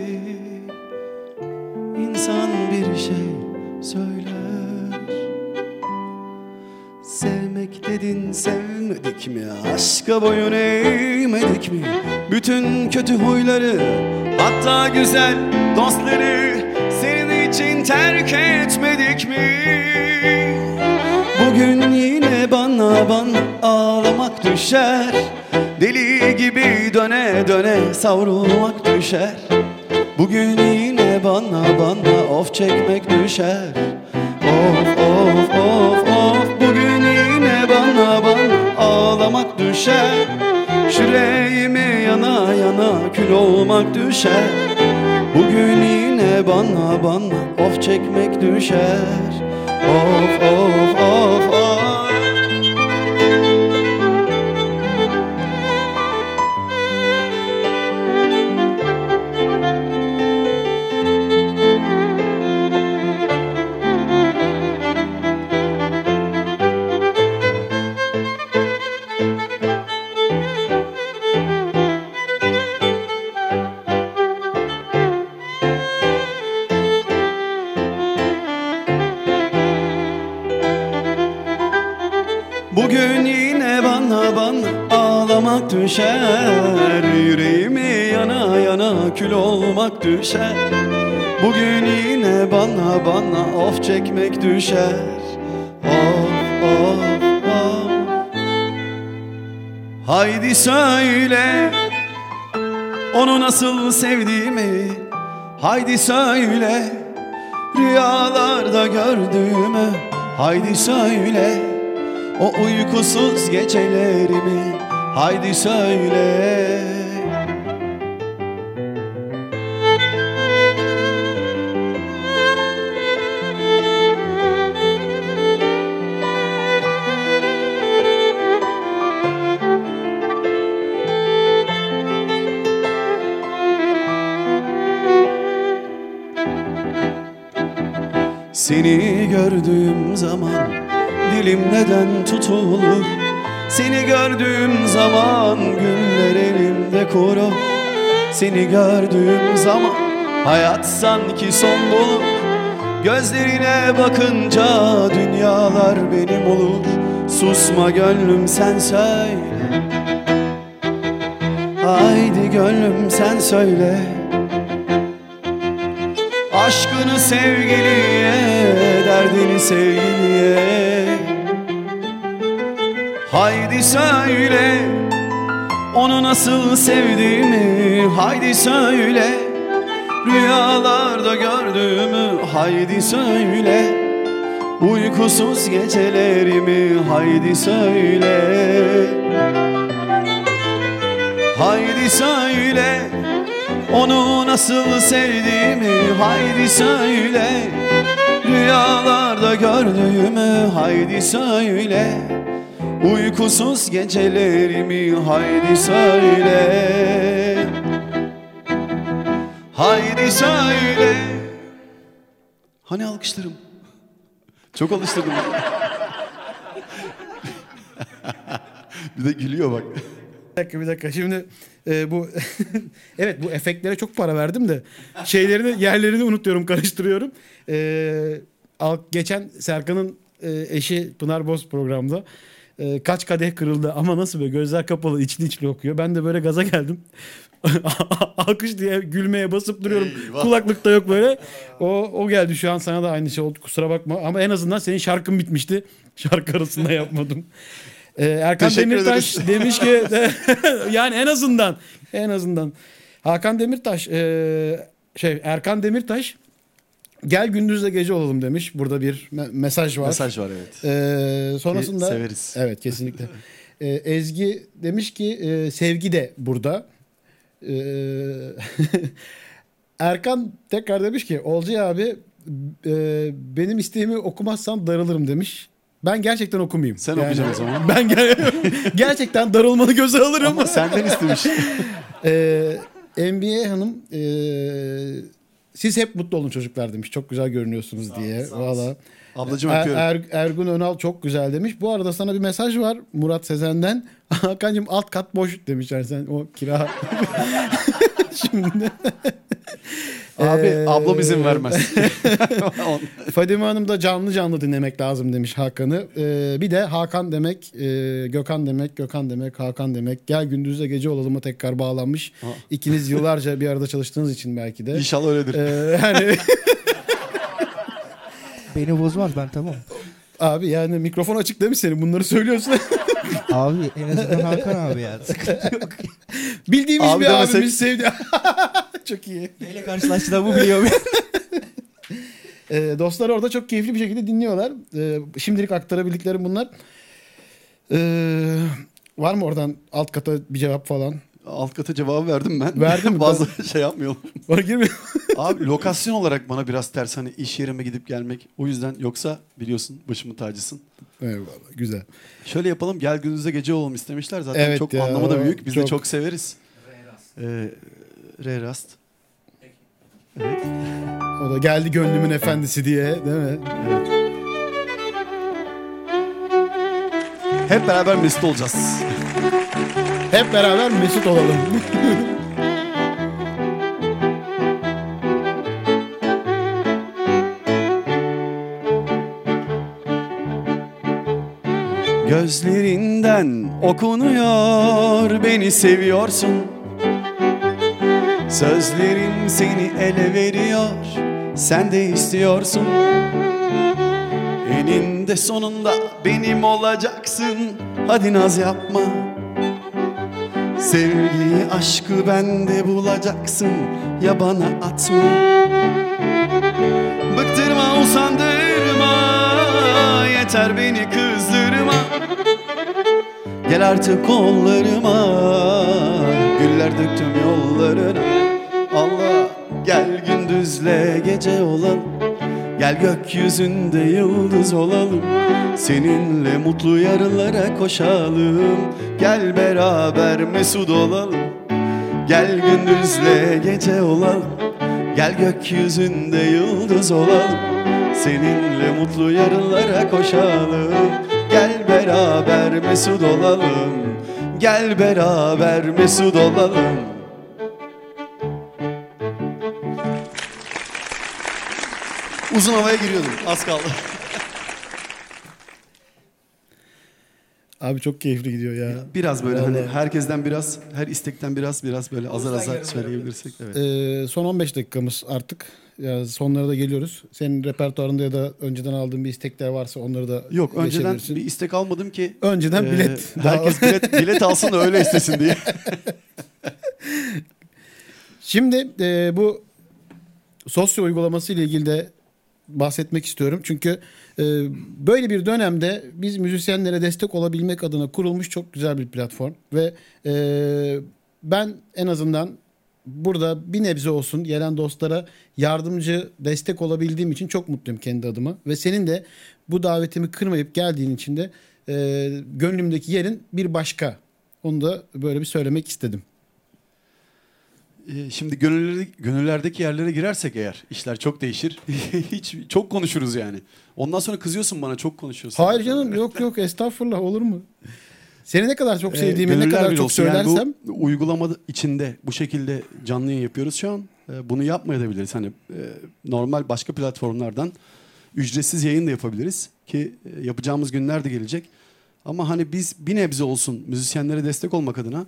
İnsan bir şey söyler. Sevmek dedin sevmedik mi? Aşka boyun eğmedik mi? Bütün kötü huyları hatta güzel dostları terk etmedik mi? Bugün yine bana bana ağlamak düşer. Deli gibi döne döne savrulmak düşer. Bugün yine bana bana of çekmek düşer. Of of of of. Bugün yine bana bana ağlamak düşer. Şüreğime yana yana kül olmak düşer. Bugün bana bana. Of çekmek düşer. Of of of of düşer. Yüreğimi yana yana kül olmak düşer. Bugün yine bana bana of çekmek düşer. Of of of. Haydi söyle onu nasıl sevdiğimi. Haydi söyle rüyalarda gördüğümü. Haydi söyle o uykusuz gecelerimi Haydi söyle. Seni gördüğüm zaman dilim neden tutulur Seni gördüğüm zaman güller elimde kuru. Seni gördüğüm zaman hayat sanki son bulur. Gözlerine bakınca dünyalar benim olur. Susma gönlüm sen söyle. Haydi gönlüm sen söyle. Aşkını sevgiliye, derdini sevgiliye Haydi söyle, onu nasıl sevdiğimi. Haydi söyle, rüyalarda gördüğümü. Haydi söyle, uykusuz gecelerimi. Haydi söyle. Haydi söyle onu nasıl sevdiğimi. Haydi söyle Rüyalarda gördüğümü. Haydi söyle Uykusuz gecelerimi haydi söyle Haydi söyle Hani alkışlarım? Çok alıştırdım. (laughs) bir de gülüyor bak. Bir dakika bir dakika şimdi e, bu (laughs) evet bu efektlere çok para verdim de şeylerini yerlerini unutuyorum karıştırıyorum. E, geçen Serkan'ın e, eşi Pınar Boz programda e, kaç kadeh kırıldı ama nasıl böyle gözler kapalı içli içli okuyor. Ben de böyle gaza geldim. (laughs) Alkış diye gülmeye basıp duruyorum. Eyvah. Kulaklıkta yok böyle. (laughs) O o geldi şu an sana da aynı şey oldu kusura bakma ama en azından senin şarkın bitmişti. (laughs) Şarkı arasında yapmadım. Ee, Erkan Teşekkür Demirtaş ederiz. demiş ki yani en azından en azından Hakan Demirtaş e, şey Erkan Demirtaş gel gündüzle gece olalım demiş. Burada bir me- mesaj var. Mesaj var evet. Ee, sonrasında Ki severiz. Evet kesinlikle. (laughs) Ee, Ezgi demiş ki e, sevgi de burada. Ee, (laughs) Erkan tekrar demiş ki Olcay abi e, benim isteğimi okumazsan darılırım demiş. Ben gerçekten okumayayım. Sen okuyacaksın o zaman. (laughs) Ben ger- gerçekten darılmanı göze alırım. Ama senden istemiş. Ee, NBA Hanım e, siz hep mutlu olun çocuklar demiş. Çok güzel görünüyorsunuz diye. Valla. Ablacığım Er- öpüyorum. Er- Ergun Önal çok güzel demiş. Bu arada sana bir mesaj var Murat Sezen'den. (laughs) Hakan'cığım alt kat boş demiş. Yani sen o kira (laughs) (laughs) Şimdi. Abi Ee, ablam izin vermez. (laughs) Fadime Hanım da canlı canlı dinlemek lazım demiş Hakan'ı. Ee, bir de Hakan demek, e, Gökhan demek, Gökhan demek, Hakan demek. Gel gündüzle gece olalım'a tekrar bağlanmış. Ha. İkiniz yıllarca bir arada çalıştığınız için belki de. İnşallah öyledir. Ee, yani Beni bozmaz ben tamam. (laughs) abi yani mikrofon açık değil mi senin? Bunları söylüyorsun. (laughs) Abi en azından Hakan abi ya. Sıkıntı yok. Bildiğimiz Abi bir demesek- abimiz sevdi. (laughs) Çok iyi. Neyle karşılaştığında bu biliyor. (laughs) Ee, dostlar orada çok keyifli bir şekilde dinliyorlar. Ee, şimdilik aktarabildiklerim bunlar. Ee, var mı oradan alt kata bir cevap falan? Alt kata cevabı verdim ben. Verdin (laughs) mi? Fazla (laughs) şey yapmayalım. Oraya girmiyor. (laughs) Abi lokasyon olarak bana biraz ters hani iş yerime gidip gelmek. O yüzden yoksa biliyorsun başımın tacısın. Eyvallah güzel. Şöyle yapalım gel gündüzde gece olalım istemişler. Zaten Evet çok ya, anlamı da büyük. Biz de çok. çok severiz. Ee, Re-Rast. Evet. O da geldi gönlümün efendisi diye değil mi? Hep beraber mesut olacağız. Hep beraber mesut olalım. (laughs) Gözlerinden okunuyor beni seviyorsun. Sözlerin seni ele veriyor sen de istiyorsun. Eninde sonunda benim olacaksın. Hadi naz yapma Sevgiyi aşkı bende bulacaksın ya bana atma. Bıktırma usandırma Yeter beni kızdırma. Gel artık kollarıma Güller döktüm yollarına. Allah gel gündüzle gece olalım. Gel gökyüzünde yıldız olalım. Seninle mutlu yarınlara koşalım Gel beraber mesut olalım. Gel gündüzle gece olalım. Gel gökyüzünde yıldız olalım. Seninle mutlu yarınlara koşalım. Gel beraber mesut olalım. Gel beraber mesut olalım. Uzun havaya giriyordum. Az kaldı Abi çok keyifli gidiyor ya. Biraz böyle hani Vallahi. herkesten biraz her istekten biraz biraz böyle azar azar söyleyebilirsek evet. Ee, son 15 dakikamız artık. Ya sonlara da geliyoruz. Senin repertuarında ya da önceden aldığın bir istekler varsa onları da Yok önceden bir istek almadım ki Önceden e, bilet. herkes bilet bilet alsın da öyle istesin diye. (laughs) Şimdi e, bu sosyo uygulaması ile ilgili de bahsetmek istiyorum. Çünkü e, böyle bir dönemde biz müzisyenlere destek olabilmek adına kurulmuş çok güzel bir platform ve e, ben en azından burada bir nebze olsun gelen dostlara yardımcı destek olabildiğim için çok mutluyum kendi adıma ve senin de bu davetimi kırmayıp geldiğin için de e, gönlümdeki yerin bir başka. Onu da böyle bir söylemek istedim. E, Şimdi gönüllerde, gönüllerdeki yerlere girersek eğer işler çok değişir. (laughs) Hiç çok konuşuruz yani. Ondan sonra kızıyorsun bana çok konuşuyorsun. Hayır canım yok yok estağfurullah olur mu? Seni ne kadar çok Ee, sevdiğimi ne gönüller kadar çok olsun. Yani söylersem bu uygulama içinde bu şekilde canlı yayın yapıyoruz şu an. Ee, Bunu yapmayabiliriz. Hani e, normal başka platformlardan ücretsiz yayın da yapabiliriz ki e, yapacağımız günler de gelecek. Ama hani biz bir nebze olsun müzisyenlere destek olmak adına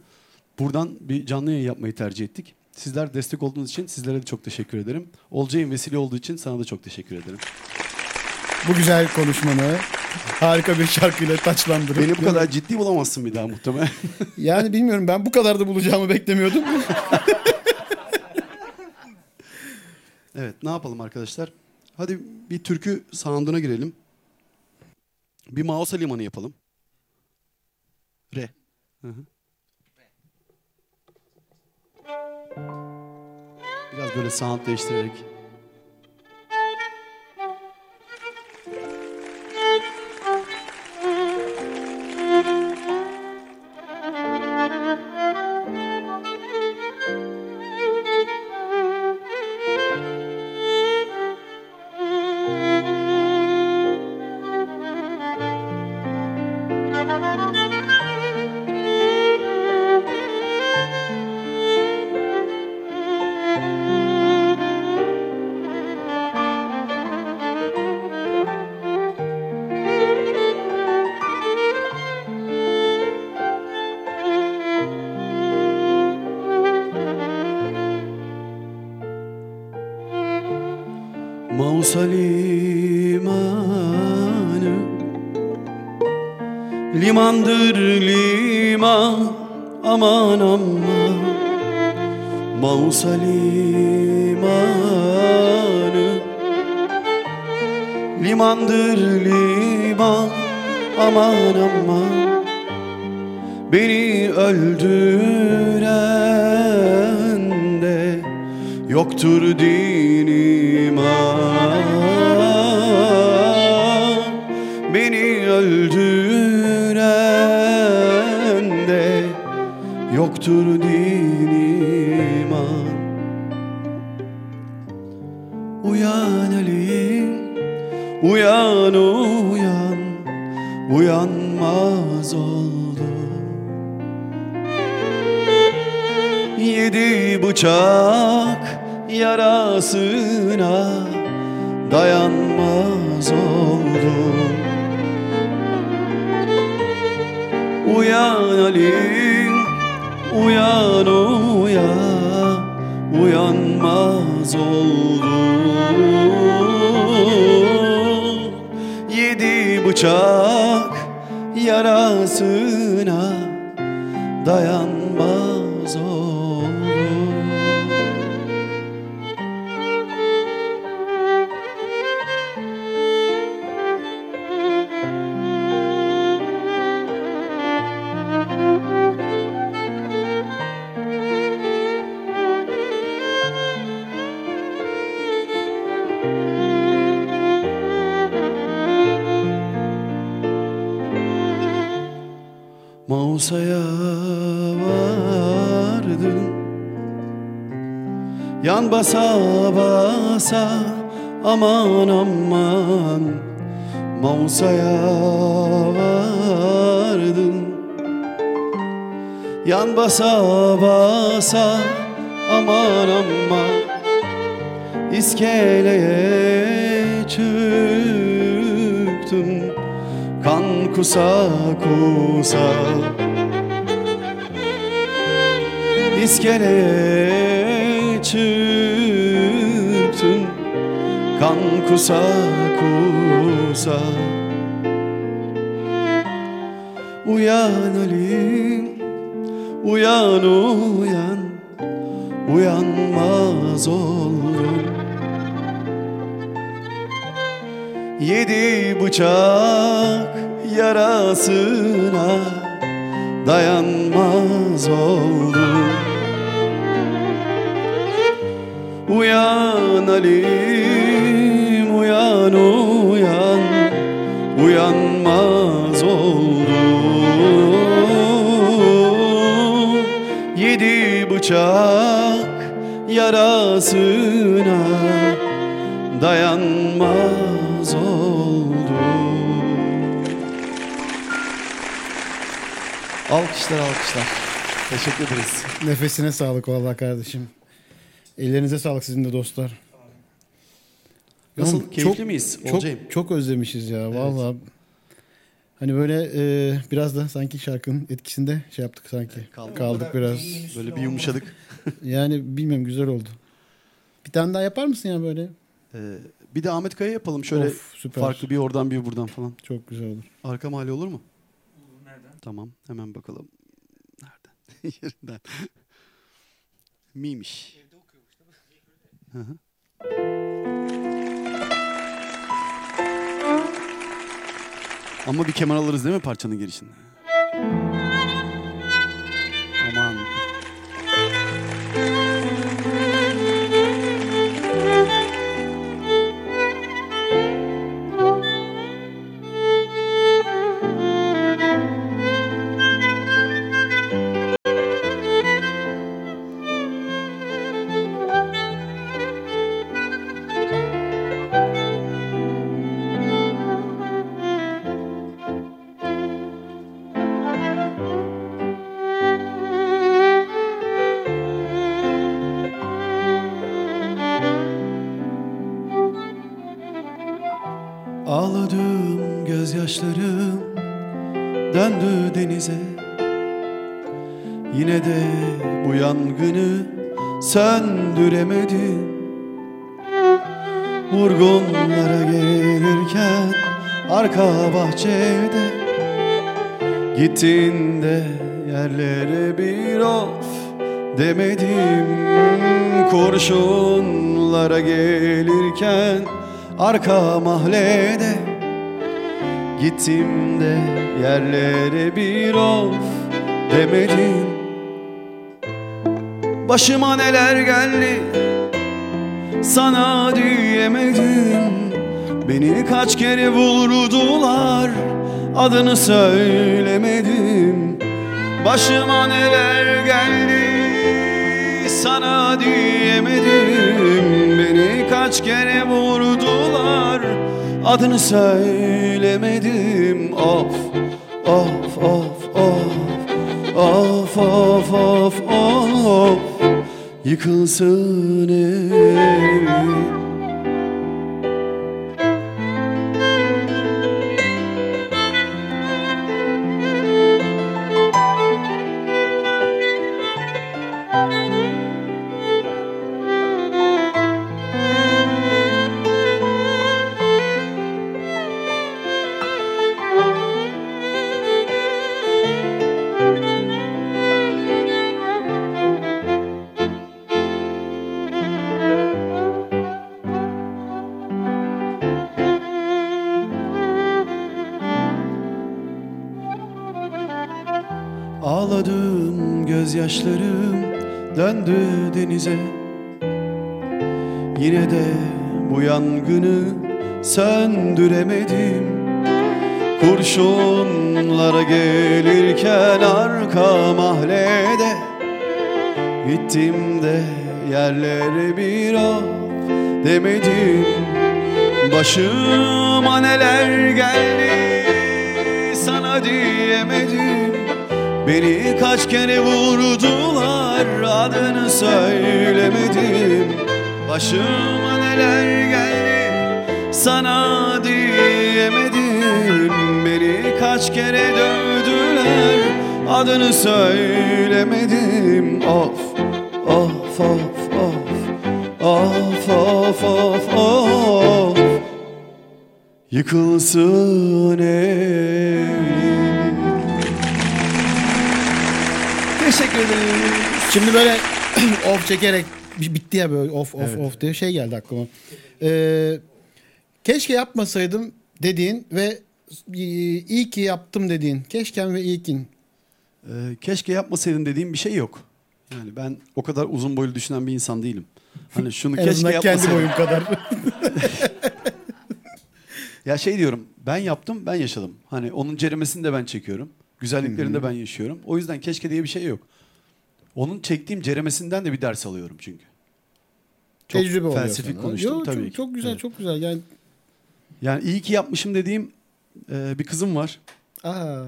buradan bir canlı yayın yapmayı tercih ettik. Sizler destek olduğunuz için sizlere de çok teşekkür ederim. Olcay'ın vesile olduğu için sana da çok teşekkür ederim. bu güzel konuşmanı harika bir şarkıyla taçlandırıp. Beni bu kadar ciddi bulamazsın bir daha muhtemelen. (laughs) Yani bilmiyorum ben bu kadar da bulacağımı beklemiyordum. (laughs) Evet ne yapalım arkadaşlar? Hadi bir türkü sound'una girelim. Bir Mausa Limanı yapalım. Re. Hı hı. Biraz böyle sound değiştirerek. Limandır liman aman aman. Mausa limanı. Limandır liman aman aman. Beni öldüren de yoktur din iman yoktur din iman. Uyan Ali, uyan uyan, uyanmaz oldu Yedi bıçak yarasına dayanmaz oldum. Uyan Ali, uyan uyan, uyanmaz oldum. Yedi bıçak yarasına dayanmaz basa basa aman aman Mausa'ya vardım Yan basa basa aman aman İskeleye çıktım Kan kusa kusa. İskeleye Kan kusa kusa. Uyan Ali Uyan uyan. Uyanmaz oldum. Yedi bıçak yarasına dayanmaz oldum. Uyan Alim uyan uyan Uyanmaz oldum Yedi bıçak yarasına dayanmaz oldum Alkışlar alkışlar. Teşekkür ederiz. Nefesine sağlık vallahi kardeşim. Ellerinize sağlık sizin de dostlar. Nasıl? Oğlum, Keyifli çok- miyiz? Çok, Olcayım. çok özlemişiz ya vallahi. Hani böyle e, biraz da sanki şarkının etkisinde şey yaptık sanki. kaldık. Kaldık biraz. Böyle bir yumuşadık. (laughs) Yani bilmiyorum güzel oldu. Bir tane daha yapar mısın ya böyle? Ee, bir de Ahmet Kaya yapalım şöyle Of, süper. farklı bir oradan bir buradan falan. Çok güzel olur. Arka mahalle olur mu? Nereden? Tamam hemen bakalım. Nereden? (laughs) Yerinden. Miymiş. Hı hı. Ama bir keman alırız değil mi parçanın girişinde? Ağladığım gözyaşlarım döndü denize. Yine de bu yangını söndüremedim Vurgunlara gelirken arka bahçede Gittiğinde yerlere bir of demedim. Kurşunlara gelirken arka mahallede Gittim de yerlere bir of demedim. Başıma neler geldi sana diyemedim. Beni kaç kere vurdular adını söylemedim. Başıma neler geldi sana diyemedim kaç kere vurdular adını söylemedim. Of of of of of of of of. Yıkılsın evim Ağladım gözyaşlarım döndü denize. Yine de bu yangını söndüremedim. Kurşunlara gelirken arka mahallede Gittim de yerlere bir af demedim. Başıma neler geldi sana diyemedim Beni kaç kere vurdular adını söylemedim. Başıma neler geldi sana diyemedim. Beni kaç kere dövdüler adını söylemedim. Of of of of of of of. Of Yıkılsın evim Şimdi böyle (clears throat) of çekerek bi- bitti ya böyle of of Evet. of diye şey geldi aklıma. Ee, keşke yapmasaydım dediğin ve iyi ki yaptım dediğin. Keşken ve iyikin. Ee, keşke yapmasaydım dediğim bir şey yok. Yani ben o kadar uzun boylu düşünen bir insan değilim. Hani (laughs) şunu En keşke azından kendi yapmasaydım. boyum kadar. (laughs) Ya şey diyorum ben yaptım ben yaşadım. Hani onun ceremesini de ben çekiyorum. Güzelliklerini de ben yaşıyorum. O yüzden keşke diye bir şey yok. Onun çektiğim ceremesinden de bir ders alıyorum çünkü. Çok Tecrübe oluyor felsefik sana. konuştum Yo, tabii çok, ki. çok güzel Evet. çok güzel. Yani Yani iyi ki yapmışım dediğim e, bir kızım var. aa,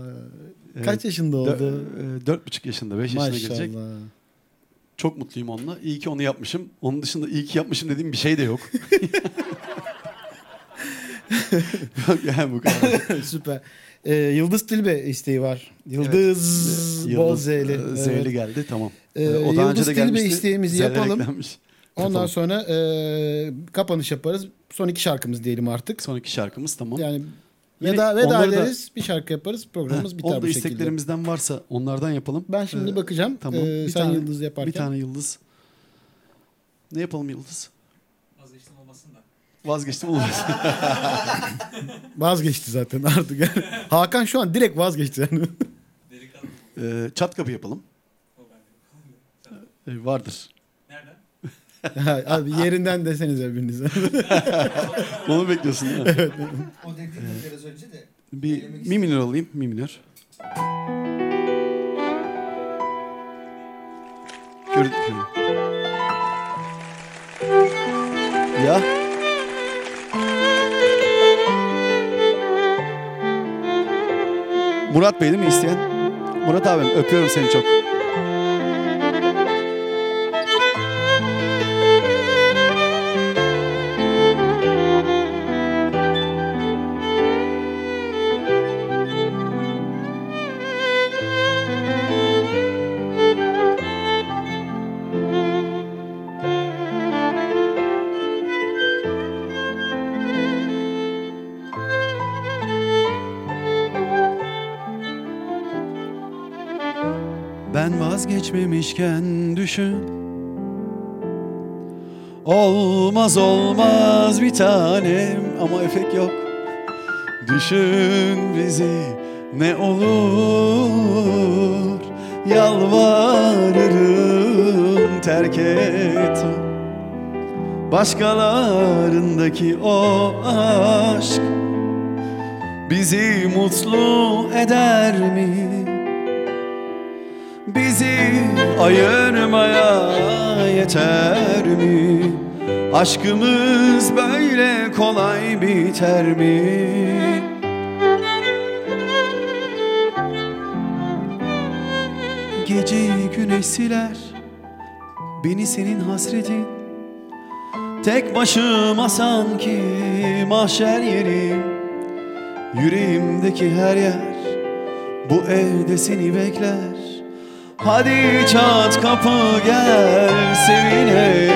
Evet. kaç yaşında Dö- oldu? e, Dört buçuk yaşında, beş yaşına girecek. Maşallah. Çok mutluyum onunla. İyi ki onu yapmışım. Onun dışında iyi ki yapmışım dediğim bir şey de yok. (laughs) (laughs) yok yani bu kadar. (laughs) Süper. Ee, Yıldız Tilbe isteği var. Yıldız, bol Yıldız, z'li. e, Evet. Z'li geldi tamam. Ee, o daha önce Yıldız de Tilbe isteğimizi yapalım. eklenmiş. Ondan Yapalım. sonra e, kapanış yaparız. Son iki şarkımız diyelim artık. Sonraki şarkımız tamam. Yani Yine veda, veda onları da- ederiz. Bir şarkı yaparız. Programımız biter Onda bu şekilde. isteklerimizden varsa onlardan yapalım. Ben şimdi Ee, bakacağım. Tamam. Ee, bir sen tane, Yıldız yaparken. Bir tane yıldız. Ne yapalım yıldız? Vazgeçtim olmaz. (laughs) Vazgeçti zaten artık. Hakan şu an direkt vazgeçti. Yani. Delikanlı. ee, çat kapı yapalım. O bende. Ee, vardır. Nereden? (laughs) Abi yerinden desenize biriniz. (laughs) Onu bekliyorsun değil mi? O dediğim biraz önce de. Bir mi minör alayım. Mi minör. Gör, gör. Ya. Murat Bey değil mi isteyen? Murat abim öpüyorum seni çok. Ben vazgeçmemişken düşün. Olmaz olmaz bir tanem. Ama efekt yok. Düşün bizi ne olur. Yalvarırım terk et. Başkalarındaki o aşk Bizi mutlu eder mi? Bizi ayırmaya yeter mi? Aşkımız böyle kolay biter mi? Geceyi güneş siler Beni senin hasretin Tek başıma sanki mahşer yerim Yüreğimdeki her yer Bu evde seni bekler Hadi çat kapı gel sevinelim.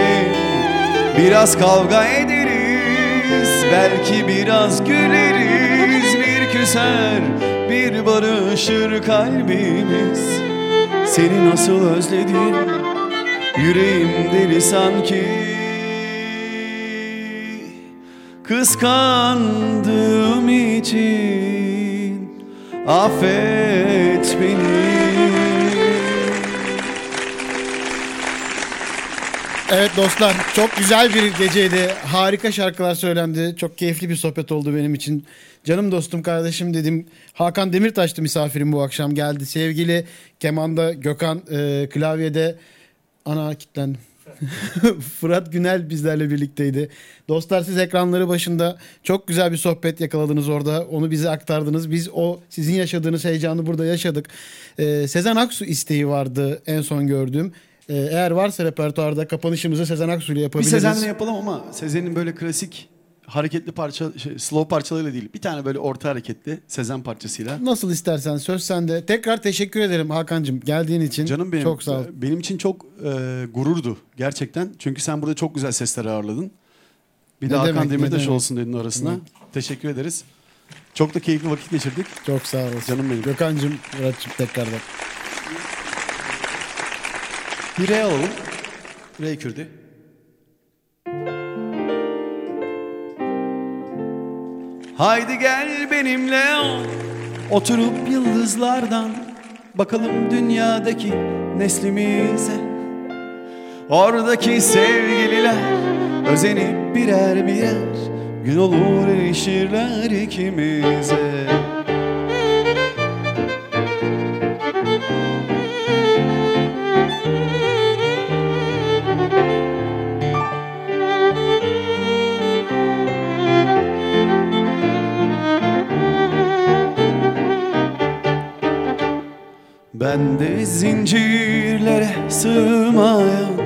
Biraz kavga ederiz Belki biraz güleriz. Bir küser bir barışır kalbimiz. Seni nasıl özledim Yüreğim deli sanki. Kıskandığım için Affet beni Evet dostlar çok güzel bir geceydi. Harika şarkılar söylendi. Çok keyifli bir sohbet oldu benim için. Canım dostum kardeşim dedim. Hakan Demirtaş'tı misafirim bu akşam geldi. Sevgili kemanda Gökhan e, klavyede ana kitlendim. (laughs) Fırat Günel bizlerle birlikteydi. Dostlar siz ekranları başında çok güzel bir sohbet yakaladınız orada. Onu bize aktardınız. Biz o sizin yaşadığınız heyecanı burada yaşadık. Ee, Sezen Aksu isteği vardı en son gördüğüm. Ee, eğer varsa repertuarda kapanışımızı Sezen Aksu ile Bir yapabiliriz. Sezen'le yapalım ama Sezen'in böyle klasik hareketli parça, şey, slow parçalarıyla değil. Bir tane böyle orta hareketli Sezen parçasıyla. Nasıl istersen söz sende. Tekrar teşekkür ederim Hakan'cığım geldiğin için. Canım benim. Çok sağ ol. Benim için çok e, gururdu gerçekten. Çünkü sen burada çok güzel sesler ağırladın. Bir de Ne Hakan demek, ne Demirtaş demek. olsun dedin arasına. Teşekkür ederiz. Çok da keyifli vakit geçirdik. Çok sağ olasın. Canım benim. Gökhan'cığım, Murat'cığım tekrardan. Re alalım. Re kürdi. Haydi gel benimle Oturup yıldızlardan Bakalım dünyadaki neslimize Oradaki sevgililer Özenip birer birer Gün olur erişirler ikimize Ben de zincirlere sığmayan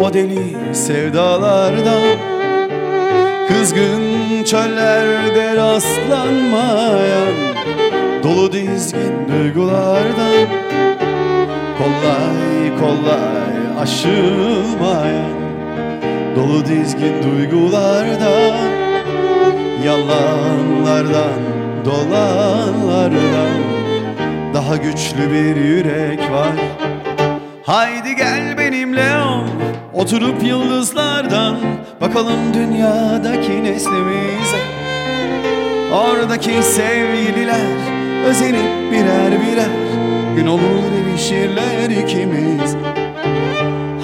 O deli sevdalardan Kızgın çöllerde rastlanmayan Dolu dizgin duygulardan Kolay kolay aşılmayan Dolu dizgin duygulardan Yalanlardan dolanlardan daha güçlü bir yürek var. Haydi gel benimle ol Oturup yıldızlardan Bakalım dünyadaki neslimize. Oradaki sevgililer Özenip birer birer. Gün olur erişirler ikimiz.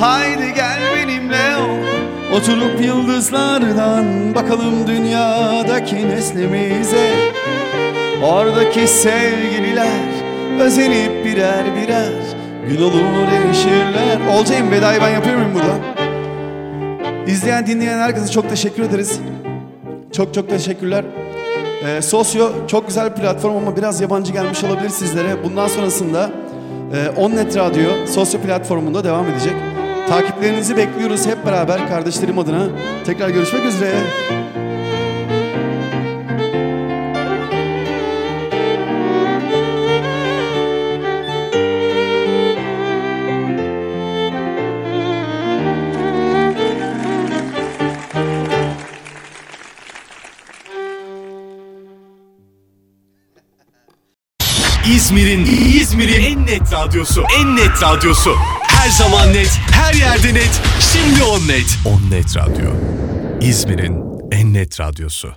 Haydi gel benimle ol Oturup yıldızlardan Bakalım dünyadaki neslimize. Oradaki sevgililer Özenip birer birer. Gün olur erişirler Olcayım vedayı ben yapıyor muyum burada? İzleyen dinleyen herkese çok teşekkür ederiz. Çok çok teşekkürler. Ee, Sosyo çok güzel bir platform ama biraz yabancı gelmiş olabilir sizlere. Bundan sonrasında e, Onnet Radyo Sosyo platformunda devam edecek. Takiplerinizi bekliyoruz hep beraber kardeşlerim adına. Tekrar görüşmek üzere İzmir'in İzmir'in en net radyosu. En net radyosu. Her zaman net, her yerde net. Şimdi on net. On net radyo. İzmir'in en net radyosu.